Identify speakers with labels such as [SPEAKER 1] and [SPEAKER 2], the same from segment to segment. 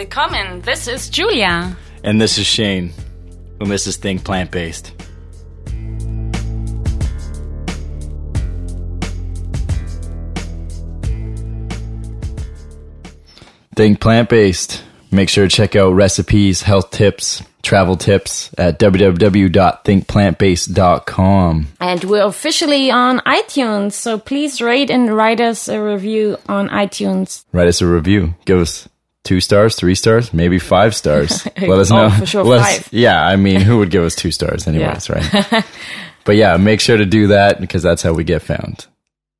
[SPEAKER 1] Willkommen, this is Julia.
[SPEAKER 2] And this is Shane. And this is Think Plant Based. Think Plant Based. Make sure to check out recipes, health tips, travel tips at www.thinkplantbased.com.
[SPEAKER 1] And we're officially on iTunes, so please rate and write us a review on iTunes.
[SPEAKER 2] Write us a review. Give us two stars, three stars, maybe five stars. Let us
[SPEAKER 1] Oh,
[SPEAKER 2] know.
[SPEAKER 1] for sure,
[SPEAKER 2] Let us-
[SPEAKER 1] five.
[SPEAKER 2] yeah, I mean, who would give us two stars anyways,
[SPEAKER 1] Yeah.
[SPEAKER 2] right? but yeah, make sure to do that because that's how we get found.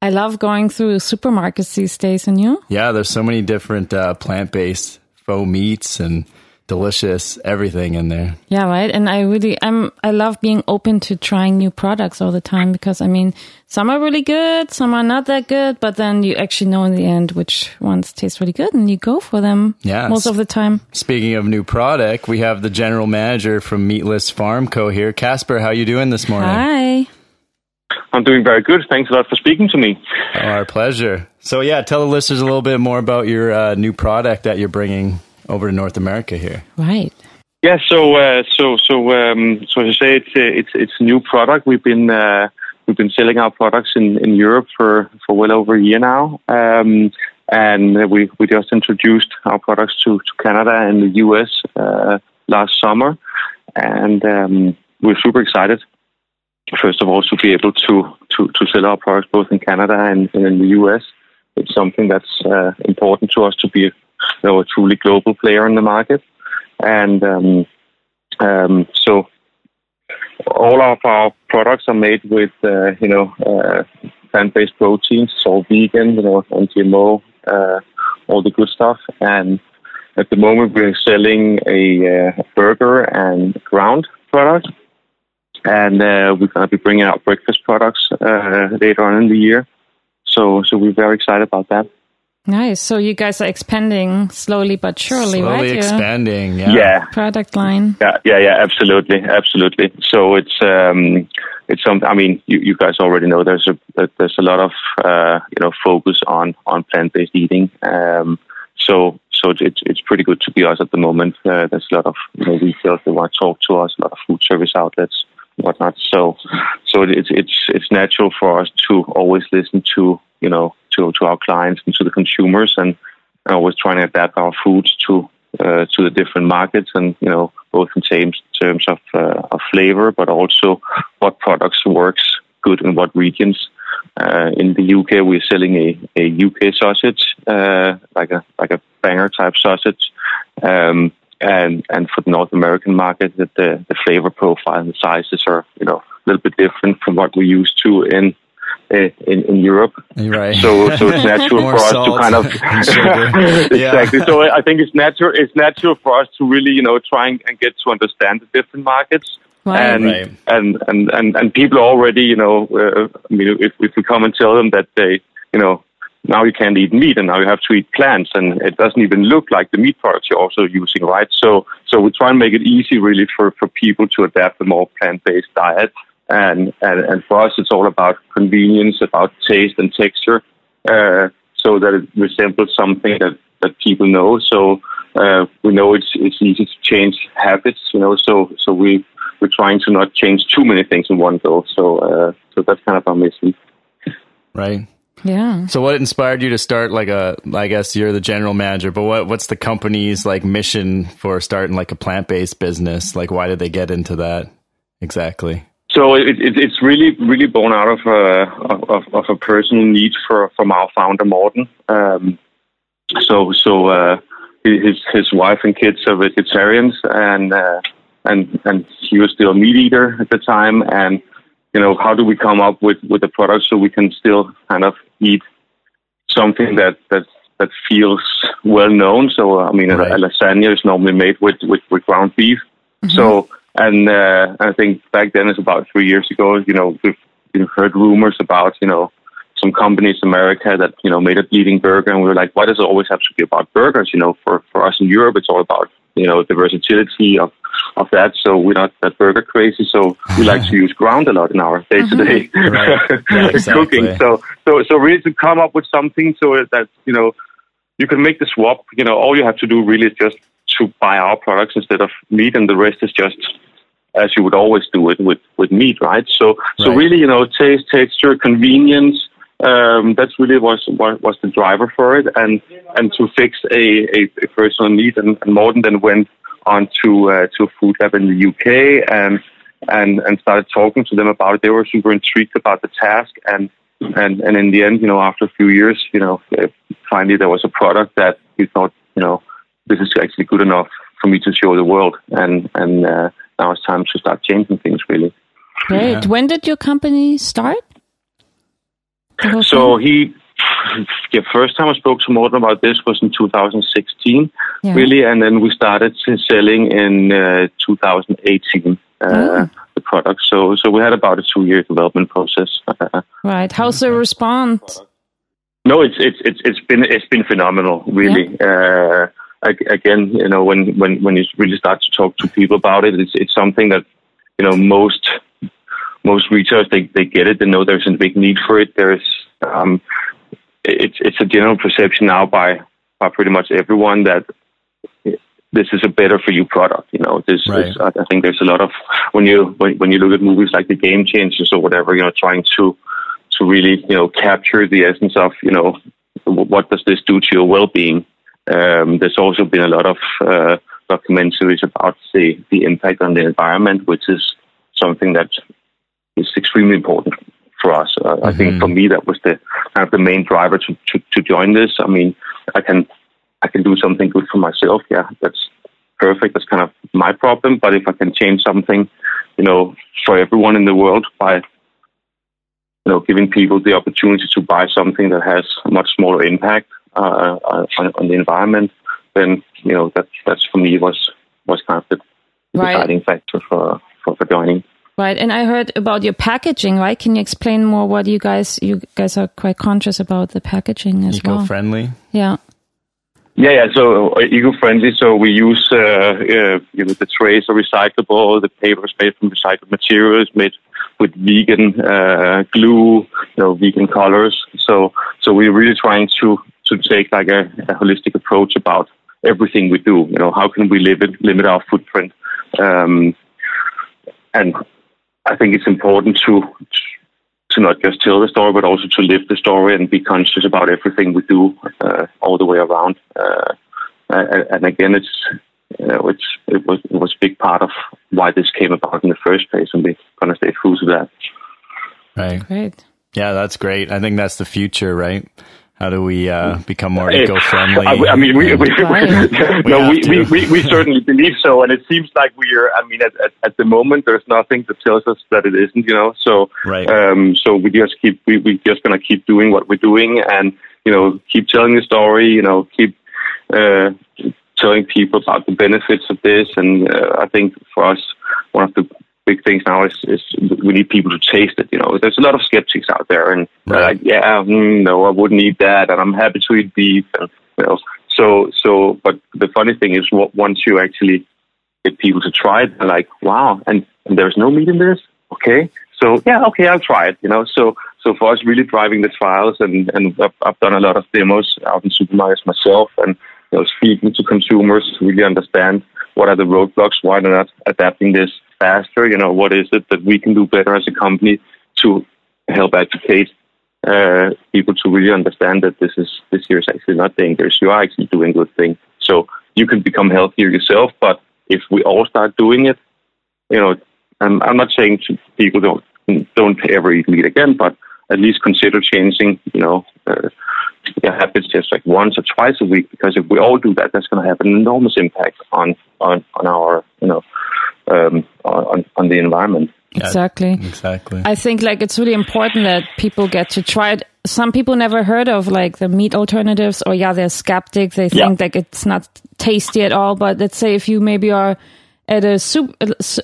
[SPEAKER 1] I love going through supermarkets these days, and you?
[SPEAKER 2] Yeah, there's so many different uh, plant-based faux meats and delicious everything in there.
[SPEAKER 1] Yeah, right. And I really, I'm, I love being open to trying new products all the time because I mean, some are really good, some are not that good, but then you actually know in the end which ones taste really good and you go for them
[SPEAKER 2] yeah
[SPEAKER 1] most of the time.
[SPEAKER 2] Speaking of new product, we have the general manager from Meatless Farm Co. here. Casper, how you doing this morning?
[SPEAKER 1] Hi.
[SPEAKER 3] I'm doing very good. Thanks a lot for speaking to me.
[SPEAKER 2] Oh, our pleasure. So yeah, tell the listeners a little bit more about your uh, new product that you're bringing over to North America here.
[SPEAKER 1] Right.
[SPEAKER 3] Yeah, so uh, so so um, so to say, it's uh, it's it's a new product. We've been uh, we've been selling our products in, in Europe for, for well over a year now, um, and we we just introduced our products to, to Canada and the US uh, last summer, and um, we're super excited. First of all, to be able to to, to sell our products both in Canada and, and in the US, it's something that's uh, important to us to be know, a truly global player in the market and um, um, so all of our products are made with uh, you know uh, plant-based proteins, all vegan, you know, non-GMO, uh, all the good stuff. And at the moment, we're selling a uh, burger and ground product, and uh, we're going to be bringing out breakfast products uh, later on in the year. So, so we're very excited about that.
[SPEAKER 1] Nice. So you guys are expanding slowly but surely,
[SPEAKER 2] Slowly
[SPEAKER 1] right? Your
[SPEAKER 2] expanding. Yeah.
[SPEAKER 3] yeah.
[SPEAKER 1] Product line.
[SPEAKER 3] Yeah, yeah, yeah, absolutely, absolutely. So it's um, it's something. I mean, you, you guys already know there's a there's a lot of uh, you know focus on on plant based eating. Um, so so it's it's pretty good to be us at the moment. Uh, there's a lot of you know retailers that want to talk to us, a lot of food service outlets, whatnot. So so it's it's it's natural for us to always listen to you know to to our clients and to the consumers and always trying to adapt our foods to uh, to the different markets and you know both in terms terms of uh, of flavor but also what products works good in what regions. Uh, in the UK, we're selling a, a UK sausage, uh, like a like a banger type sausage, um, and and for the North American market, that the the flavor profile and the sizes are you know a little bit different from what we're used to in in, in Europe.
[SPEAKER 2] Right.
[SPEAKER 3] So, so it's natural for us to kind of
[SPEAKER 2] and sugar. Yeah.
[SPEAKER 3] exactly. So I think it's natural. It's natural for us to really, you know, try and, and get to understand the different markets.
[SPEAKER 1] Right.
[SPEAKER 3] And,
[SPEAKER 2] Right.
[SPEAKER 3] and and and and people already, you know, uh, I mean, if if we come and tell them that they, you know, now you can't eat meat and now you have to eat plants, and it doesn't even look like the meat products you're also using, right? So so we try and make it easy, really, for for people to adapt a more plant-based diet. And, and and for us, it's all about convenience, about taste and texture, uh, so that it resembles something that that people know. So uh, we know it's it's easy to change habits, you know. So so we we're trying to not change too many things in one go. So uh, so that's kind of our mission.
[SPEAKER 2] right.
[SPEAKER 1] Yeah.
[SPEAKER 2] So what inspired you to start like a I guess you're the general manager, but what what's the company's like mission for starting like a plant-based business? Like why did they get into that? Exactly.
[SPEAKER 3] So it, it, it's really, really born out of a of, of a personal need for from our founder Morten. Um, so so uh, his his wife and kids are vegetarians, and uh, and and he was still a meat eater at the time. And you know, how do we come up with with a product so we can still kind of eat something that that that feels well known? So I mean,
[SPEAKER 2] Right.
[SPEAKER 3] a, a lasagna is normally made with with, with ground beef. So, and uh, I think back then, it's about three years ago. You know, we've, heard rumors about you know some companies in America that you know made a bleeding burger, and we were like, why does it always have to be about burgers? You know, for for us in Europe, it's all about you know the versatility of of that. So we're not that burger crazy. So we like to use ground a lot in our day to day
[SPEAKER 2] Right. Yeah, exactly.
[SPEAKER 3] cooking. So so so really to come up with something so that you know you can make the swap. You know, all you have to do really is just to buy our products instead of meat, and the rest is just as you would always do it with with meat, right? So so really, you know, taste, texture, convenience. Um, that's really was, was was the driver for it, and and to fix a, a, a personal need, and, and Morten then went on to uh, to a food lab in the UK and and and started talking to them about it. They were super intrigued about the task, and and and in the end, you know, after a few years, you know, finally there was a product that he thought, you know, this is actually good enough for me to show the world, and and uh, now it's time to start changing things really.
[SPEAKER 1] Great.
[SPEAKER 2] Yeah.
[SPEAKER 1] When did your company start?
[SPEAKER 3] So he, the first time I spoke to Morten about this was in 2016,
[SPEAKER 1] Yeah.
[SPEAKER 3] really, and then we started selling in uh, 2018 uh,
[SPEAKER 1] Oh.
[SPEAKER 3] the product. So so we had about a two year development process.
[SPEAKER 1] right. How's the response?
[SPEAKER 3] No, it's it's it's it's been it's been phenomenal, really. Uh, ag- again, you know, when when when you really start to talk to people about it, it's it's something that you know most most retailers they they get it. They know there's a big need for it. There's um, it's it's a general perception now by by pretty much everyone that this is a better for you product. You know, this
[SPEAKER 2] Right.
[SPEAKER 3] is, I I think there's a lot of when you when, when you look at movies like the Game Changers or whatever, you know, trying to to really you know capture the essence of you know what does this do to your well-being. Um, there's also been a lot of uh, documentaries about the the impact on the environment, which is something that is extremely important for us. Uh, I think for me that was the kind of the main driver to, to, to join this. I mean, I can I can do something good for myself. Yeah, that's perfect. That's kind of my problem. But if I can change something, you know, for everyone in the world by you know giving people the opportunity to buy something that has a much smaller impact uh, on, on the environment, then you know that that's for me was was kind of the
[SPEAKER 1] Right.
[SPEAKER 3] deciding factor for, for, for joining.
[SPEAKER 1] Right. And I heard about your packaging, right? Can you explain more what you guys, you guys are quite conscious about the packaging as well?
[SPEAKER 2] Eco-friendly.
[SPEAKER 1] Yeah.
[SPEAKER 3] Yeah, yeah. So uh, eco-friendly. So we use uh, uh, you know the trays are recyclable. The paper is made from recycled materials, made with vegan uh, glue, you know, vegan colors. So so we're really trying to to take like a, a holistic approach about everything we do. You know, how can we limit limit our footprint? Um, and I think it's important to to not just tell the story, but also to live the story and be conscious about everything we do uh, all the way around. Uh, and, and again, it's you know, it's it was it was a big part of why this came about in the first place, and we're gonna stay true to that.
[SPEAKER 2] Right.
[SPEAKER 1] Great.
[SPEAKER 2] Yeah, that's great. I think that's the future, right? How do we uh, become more
[SPEAKER 3] Eh,
[SPEAKER 2] eco-friendly?
[SPEAKER 3] I, I mean, we, we,
[SPEAKER 1] Right.
[SPEAKER 2] We
[SPEAKER 3] no, we, we, we, we certainly believe so, and it seems like we are. I mean, at, at, at the moment, there's nothing that tells us that it isn't. You know, so
[SPEAKER 2] Right.
[SPEAKER 3] um, so we just keep we we just gonna keep doing what we're doing, and you know, keep telling the story. You know, keep uh, telling people about the benefits of this, and uh, I think for us, one of the big things now is, is we need people to taste it. You know, there's a lot of skeptics out there, and
[SPEAKER 2] Right.
[SPEAKER 3] like, yeah, mm, no, I wouldn't eat that, and I'm happy to eat beef, and you know, so so. But the funny thing is, what once you actually get people to try it, they're like, wow, and, and there's no meat in this, okay, so yeah, okay, I'll try it. You know, so so for us, really driving the trials, and and I've, I've done a lot of demos out in supermarkets myself, and you know, speaking to consumers to really understand what are the roadblocks, why they're not adapting this faster. You know, what is it that we can do better as a company to help educate uh, people to really understand that this is this here is actually not dangerous. You are actually doing good things. So you can become healthier yourself. But if we all start doing it, you know, I'm, I'm not saying to people don't don't ever eat meat again, but at least consider changing, you know, uh, their habits just like once or twice a week. Because if we all do that, that's going to have an enormous impact on on on our, you know, um, on on the environment.
[SPEAKER 1] Exactly.
[SPEAKER 2] Exactly.
[SPEAKER 1] I think like it's really important that people get to try it. Some people never heard of like the meat alternatives, or yeah, they're skeptic. They
[SPEAKER 3] Yeah.
[SPEAKER 1] think like it's not tasty at all. But let's say if you maybe are at a soup,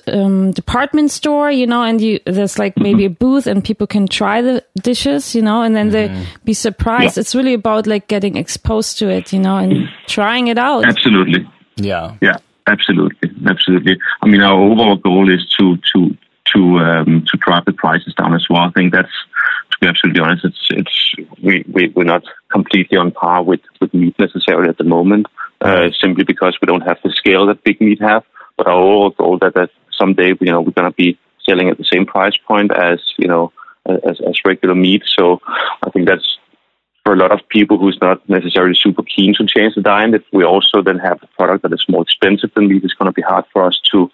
[SPEAKER 1] um, department store, you know, and you there's like maybe a booth and people can try the dishes, you know, and then they be surprised.
[SPEAKER 3] Yeah.
[SPEAKER 1] It's really about like getting exposed to it, you know, and trying it out.
[SPEAKER 3] Absolutely.
[SPEAKER 2] yeah.
[SPEAKER 3] Yeah, absolutely, absolutely. I mean, our overall goal is to to to um, to drive the prices down as well. I think that's to be absolutely honest, it's it's we, we we're not completely on par with with meat necessarily at the moment, uh, simply because we don't have the scale that big meat have. But our overall goal that that someday you know we're going to be selling at the same price point as you know as, as regular meat. So I think that's for a lot of people who's not necessarily super keen to change the diet. If we also then have a product that is more expensive than meat, it's going to be hard for us to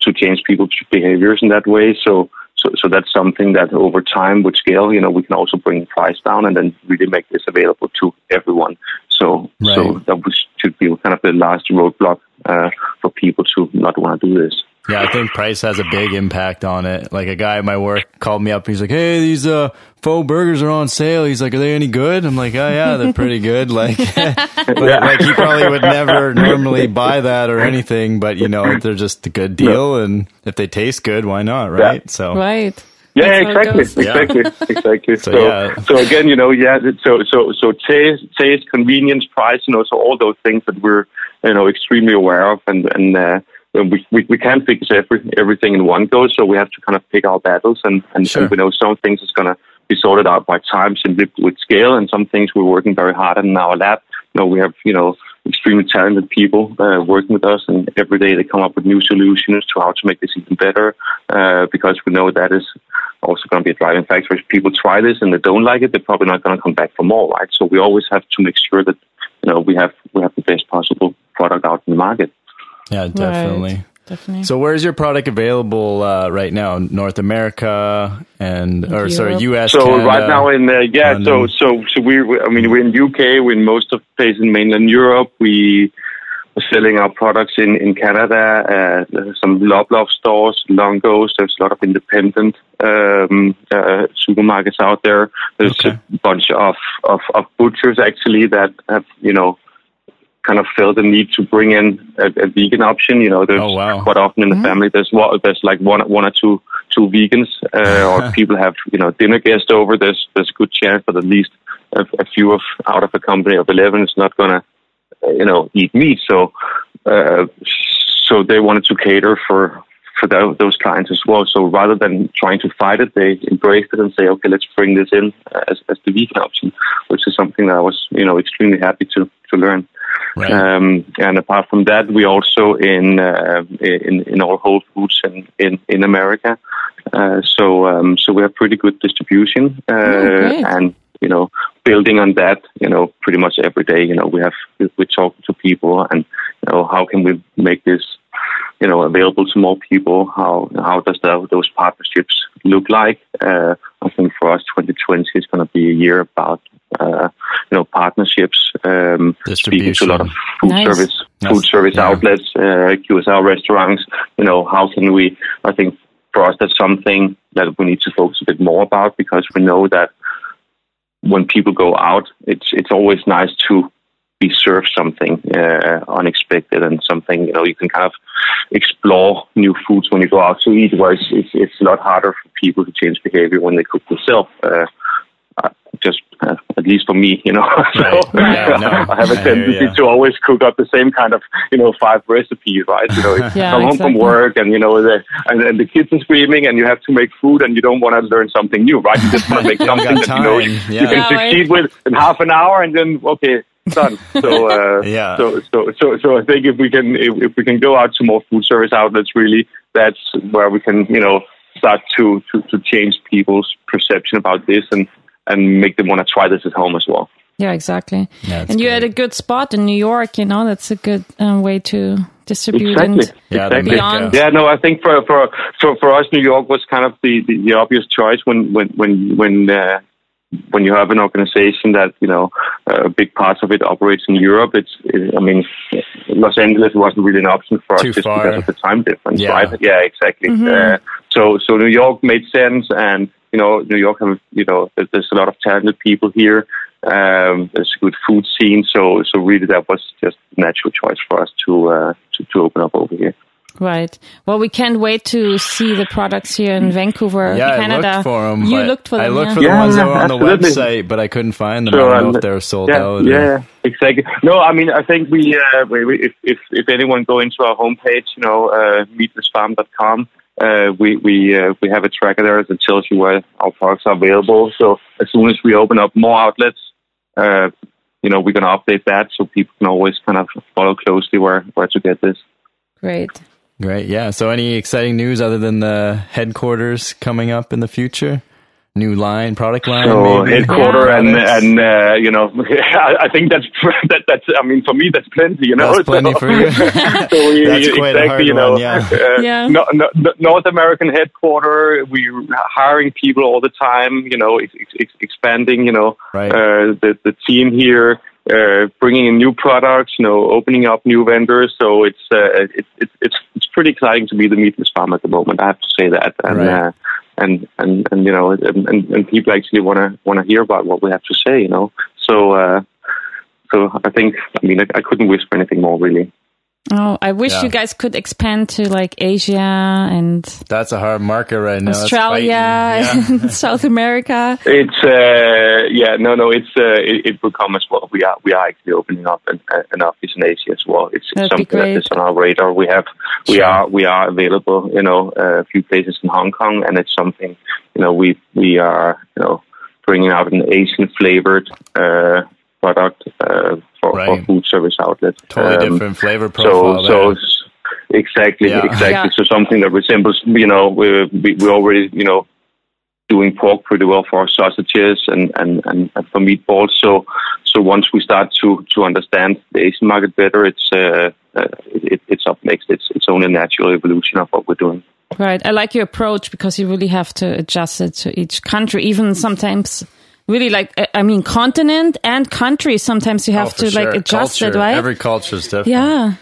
[SPEAKER 3] to change people's behaviors in that way. So so, so that's something that over time with scale, you know, we can also bring the price down and then really make this available to everyone. So, right. so that should be kind of the last roadblock uh, for people to not want to do this.
[SPEAKER 2] Yeah, I think price has a big impact on it. Like a guy at my work called me up. He's like, "Hey, these uh, faux burgers are on sale." He's like, "Are they any good?" I'm like, "Oh yeah, they're pretty good." Like, like, like, he probably would never normally buy that or anything, but you know, they're just a good deal, and if they taste good, why not, right?
[SPEAKER 1] Yeah. So right.
[SPEAKER 3] Yeah, exactly, exactly, yeah. exactly. So, so, yeah. so again, you know, yeah, so so so taste, taste, convenience, price, you know, so all those things that we're you know extremely aware of, and and uh, we, we, we can't fix every, everything in one go, so we have to kind of pick our battles. And, and, sure. and we know some things is going to be sorted out by time simply with scale, and some things we're working very hard on in our lab. You know, we have, you know, extremely talented people uh, working with us, and every day they come up with new solutions to how to make this even better, uh, because we know that is also going to be a driving factor. If people try this and they don't like it, they're probably not going to come back for more, right? So we always have to make sure that, you know, we have, we have the best possible product out in the market.
[SPEAKER 2] Yeah, definitely. Right. Definitely. So, where's your product available uh, right now? North America and, or Europe. sorry, U.S.
[SPEAKER 3] So
[SPEAKER 2] Canada,
[SPEAKER 3] right now in uh, yeah, London. so so so we, I mean, we're in UK. We're in most of places in mainland Europe. We are selling our products in in Canada. Uh, some Loblaw stores, Longos. There's a lot of independent um, uh, supermarkets out there. There's okay. a bunch of, of of butchers actually that have you know kind of felt the need to bring in a, a vegan option. You know, there's oh, wow. quite often in the mm-hmm. family there's one, there's like one one or two two vegans, uh, or people have you know dinner guests over. There's there's a good chance that at least a, a few of out of a company of eleven is not gonna uh, you know eat meat. So uh, so they wanted to cater for for those clients as well. So rather than trying to fight it, they embraced it and say, okay, let's bring this in as, as the vegan option, which is something that I was, you know, extremely happy to, to learn. Right. Um, and apart from that, we also in uh, in in all Whole Foods in in, in America. Uh, so um, so we have pretty good distribution, uh, oh, and you know, building on that, you know, pretty much every day, you know, we have we talk to people, and you know, how can we make this you know, available to more people? How how does the, those partnerships look like? Uh, I think for us, 2020 is going to be a year about uh, you know partnerships, um, speaking to a lot of food nice. service food service yeah. outlets, uh, QSR restaurants. You know, how can we? I think for us, that's something that we need to focus a bit more about because we know that when people go out, it's it's always nice to be served something uh, unexpected and something you know you can kind of explore new foods when you go out to eat. Whereas it's, it's a lot harder for people to change behavior when they cook themselves. Uh, uh, just uh, at least for me, you know. so yeah, no. I have a tendency to always cook up the same kind of, you know, five recipes, right? You know, yeah, come home exactly. from work and you know, the, and, and the kids are screaming, and you have to make food, and you don't want to learn something new, right? You just want to make something that you know you, yeah. you can succeed right. with in half an hour, and then okay, done. So uh, yeah. So so so so I think if we can if, if we can go out to more food service outlets, really, that's where we can you know start to to, to change people's perception about this and and make them want to try this at home as well.
[SPEAKER 1] Yeah, exactly. Yeah, and you had a good spot in New York. You know, that's a good um, way to distribute
[SPEAKER 3] exactly. and yeah, exactly. beyond. Yeah, no, I think for for for, for us, New York was kind of the, the, the obvious choice when when when when uh, when you have an organization that you know a big part of it operates in Europe, it's it, I mean Los Angeles wasn't really an option for us
[SPEAKER 2] Too
[SPEAKER 3] just
[SPEAKER 2] far.
[SPEAKER 3] because of the time difference, yeah. right? Yeah, exactly. Mm-hmm. Uh, so so New York made sense, and you know New York have you know there's a lot of talented people here. Um, there's a good food scene, so so really that was just a natural choice for us to uh, to, to open up over here.
[SPEAKER 1] Right. Well, we can't wait to see the products here in Vancouver,
[SPEAKER 2] yeah,
[SPEAKER 1] Canada.
[SPEAKER 2] I looked for them.
[SPEAKER 1] You looked for them.
[SPEAKER 2] I looked
[SPEAKER 1] yeah.
[SPEAKER 2] for the yeah, ones that were on absolutely. the website, but I couldn't find them. So, I don't know if they're sold
[SPEAKER 3] yeah,
[SPEAKER 2] out.
[SPEAKER 3] Yeah, or... exactly. No, I mean, I think we, uh, we, we if, if if anyone go into our homepage, you know, uh, meatlessfarm.com, uh, we we uh, we have a tracker there that tells you where our products are available. So as soon as we open up more outlets, uh, you know, we're going to update that so people can always kind of follow closely where where to get this.
[SPEAKER 1] Great.
[SPEAKER 2] Great. Yeah. So, any exciting news other than the headquarters coming up in the future? New line, product line.
[SPEAKER 3] So
[SPEAKER 2] maybe?
[SPEAKER 3] headquarter
[SPEAKER 2] Yeah.
[SPEAKER 3] and and uh, you know, I, I think that's that that's. I mean, for me, that's plenty. You know,
[SPEAKER 2] That's plenty
[SPEAKER 3] So-
[SPEAKER 2] for you.
[SPEAKER 3] so we,
[SPEAKER 2] That's quite a
[SPEAKER 3] exactly,
[SPEAKER 2] hard
[SPEAKER 3] you know,
[SPEAKER 2] one, yeah.
[SPEAKER 3] uh,
[SPEAKER 1] Yeah.
[SPEAKER 3] no, no, no- North American headquarter. We're hiring people all the time. You know, ex- ex- expanding. You know,
[SPEAKER 2] Right.
[SPEAKER 3] uh, the the team here. Uh, bringing in new products, you know, opening up new vendors. So it's uh, it's it's it's it's pretty exciting to be the meatless farm at the moment. I have to say that, and
[SPEAKER 2] Right.
[SPEAKER 3] uh, and and and you know, and and, and people actually want to want to hear about what we have to say. You know, so uh, so I think I mean I, I couldn't wish for anything more really.
[SPEAKER 1] Oh, I wish
[SPEAKER 2] Yeah.
[SPEAKER 1] you guys could expand to like Asia and
[SPEAKER 2] That's a hard market right now.
[SPEAKER 1] Australia
[SPEAKER 2] fighting.
[SPEAKER 1] and South America.
[SPEAKER 3] It's uh, yeah, no, no, it's uh, it, it will come as well. We are we are actually opening up an, an office in Asia as well. It's, it's something that is on our radar. We have we
[SPEAKER 2] Sure.
[SPEAKER 3] are we are available. You know, uh, a few places in Hong Kong, and it's something you know we we are you know bringing out an Asian flavored uh, product uh, for, for food service outlets.
[SPEAKER 2] Totally
[SPEAKER 3] Um,
[SPEAKER 2] different flavor
[SPEAKER 3] so
[SPEAKER 2] profile.
[SPEAKER 3] so
[SPEAKER 2] there.
[SPEAKER 3] s- exactly
[SPEAKER 2] Yeah.
[SPEAKER 3] exactly
[SPEAKER 1] Yeah.
[SPEAKER 3] so something that resembles you know we we we already you know doing pork pretty well for our sausages and and and, and for meatballs so so once we start to to understand the Asian market better it's uh, uh it, it's up next it's it's only a natural evolution of what we're doing
[SPEAKER 1] Right. I like your approach because you really have to adjust it to each country, even sometimes really like, I- I mean, continent and country. Sometimes you have
[SPEAKER 2] Oh, for
[SPEAKER 1] to like adjust
[SPEAKER 2] Culture.
[SPEAKER 1] it, right?
[SPEAKER 2] Every culture is different.
[SPEAKER 1] yeah.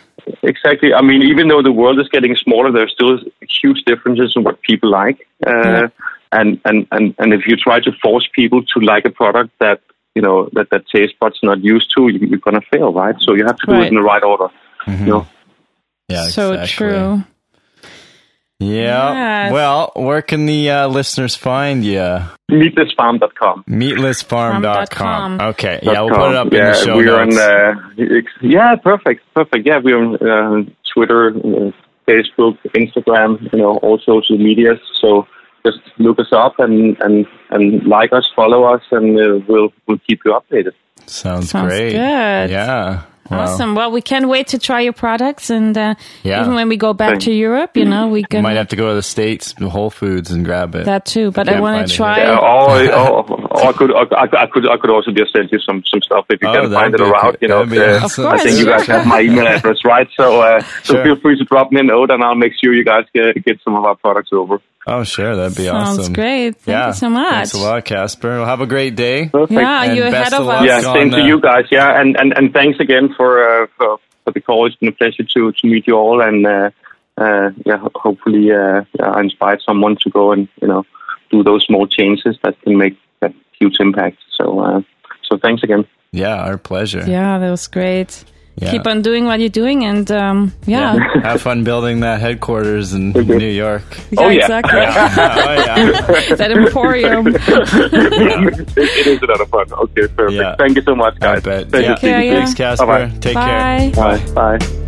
[SPEAKER 3] Exactly. I mean, even though the world is getting smaller, there's still huge differences in what people like. Uh,
[SPEAKER 1] Yeah.
[SPEAKER 3] And and and and if you try to force people to like a product that you know that that taste buds not used to, you, you're gonna fail, right? So you have to do
[SPEAKER 1] Right.
[SPEAKER 3] it in the right order. You know.
[SPEAKER 2] Yeah,
[SPEAKER 1] so
[SPEAKER 2] exactly.
[SPEAKER 1] true.
[SPEAKER 2] Yeah.
[SPEAKER 1] Yes.
[SPEAKER 2] Well, where can the uh, listeners find you?
[SPEAKER 3] Meatlessfarm.com.
[SPEAKER 2] Meatlessfarm.com.
[SPEAKER 1] Farm.com.
[SPEAKER 2] Okay. Yeah, we'll put it up in the show.
[SPEAKER 3] We're
[SPEAKER 2] notes.
[SPEAKER 3] on. Uh, yeah, perfect, perfect. Yeah, we're on uh, Twitter, uh, Facebook, Instagram. You know, all social medias. So just look us up and and and like us, follow us, and uh, we'll we'll keep you updated.
[SPEAKER 2] Sounds,
[SPEAKER 1] Sounds
[SPEAKER 2] great.
[SPEAKER 1] good.
[SPEAKER 2] Yeah. Well,
[SPEAKER 1] Awesome. Well, we can't wait to try your products. And uh,
[SPEAKER 2] Yeah.
[SPEAKER 1] even when we go back to Europe, you know, we
[SPEAKER 2] You
[SPEAKER 1] can
[SPEAKER 2] might have to go to the States, Whole Foods, and grab it.
[SPEAKER 1] that too. But I
[SPEAKER 2] Can't
[SPEAKER 1] want to try.
[SPEAKER 2] here.
[SPEAKER 3] Yeah, or, or, or I could I, I could I could also just send you some some stuff if you
[SPEAKER 2] Oh,
[SPEAKER 3] can find it around.
[SPEAKER 2] great.
[SPEAKER 3] You know, uh,
[SPEAKER 2] awesome.
[SPEAKER 3] I think you guys have my email address, right? So uh, so
[SPEAKER 2] Sure.
[SPEAKER 3] feel free to drop me a note, and I'll make sure you guys get get some of our products over.
[SPEAKER 2] Oh, sure. That'd be awesome.
[SPEAKER 1] Sounds
[SPEAKER 2] awesome.
[SPEAKER 1] great. Thank
[SPEAKER 2] yeah.
[SPEAKER 1] you so much.
[SPEAKER 2] Thanks a lot, Casper. Well, have a great day.
[SPEAKER 3] Perfect.
[SPEAKER 1] Yeah,
[SPEAKER 2] And
[SPEAKER 1] you're ahead
[SPEAKER 2] of
[SPEAKER 1] of us.
[SPEAKER 3] Yeah,
[SPEAKER 2] on
[SPEAKER 3] same to
[SPEAKER 2] the-
[SPEAKER 3] you guys. Yeah, and, and, and thanks again for, uh, for for the call. It's been a pleasure to, to meet you all, and uh, uh, yeah, hopefully uh, I inspired someone to go and you know do those small changes that can make that huge impact. So uh, so thanks again.
[SPEAKER 2] Yeah, our pleasure.
[SPEAKER 1] Yeah, that was great.
[SPEAKER 2] Yeah.
[SPEAKER 1] Keep on doing what you're doing, and um, yeah,
[SPEAKER 2] Yeah. Have fun building that headquarters in New York.
[SPEAKER 3] Oh, yeah.
[SPEAKER 1] exactly.
[SPEAKER 2] oh, yeah.
[SPEAKER 1] that emporium.
[SPEAKER 3] it, it is a lot of fun. Okay, perfect.
[SPEAKER 2] Yeah.
[SPEAKER 3] Thank you so much,
[SPEAKER 2] I
[SPEAKER 3] guys.
[SPEAKER 2] bet.
[SPEAKER 3] Pleasure
[SPEAKER 2] Yeah.
[SPEAKER 3] speaking to you.
[SPEAKER 1] yeah.
[SPEAKER 2] Thanks, Casper.
[SPEAKER 3] Bye-bye.
[SPEAKER 2] Take
[SPEAKER 1] Bye.
[SPEAKER 2] care.
[SPEAKER 3] Bye. Bye.